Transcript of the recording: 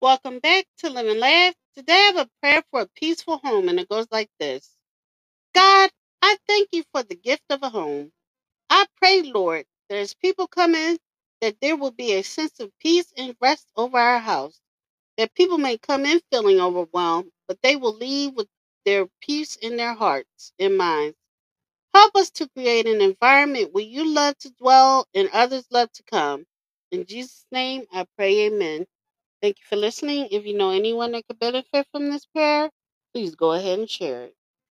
Welcome back to Live and Laugh. Today I have a prayer for a peaceful home, and it goes like this God, I thank you for the gift of a home. I pray, Lord, that as people come in, that there will be a sense of peace and rest over our house. That people may come in feeling overwhelmed, but they will leave with their peace in their hearts and minds. Help us to create an environment where you love to dwell and others love to come. In Jesus' name, I pray, amen. Thank you for listening. If you know anyone that could benefit from this prayer, please go ahead and share it.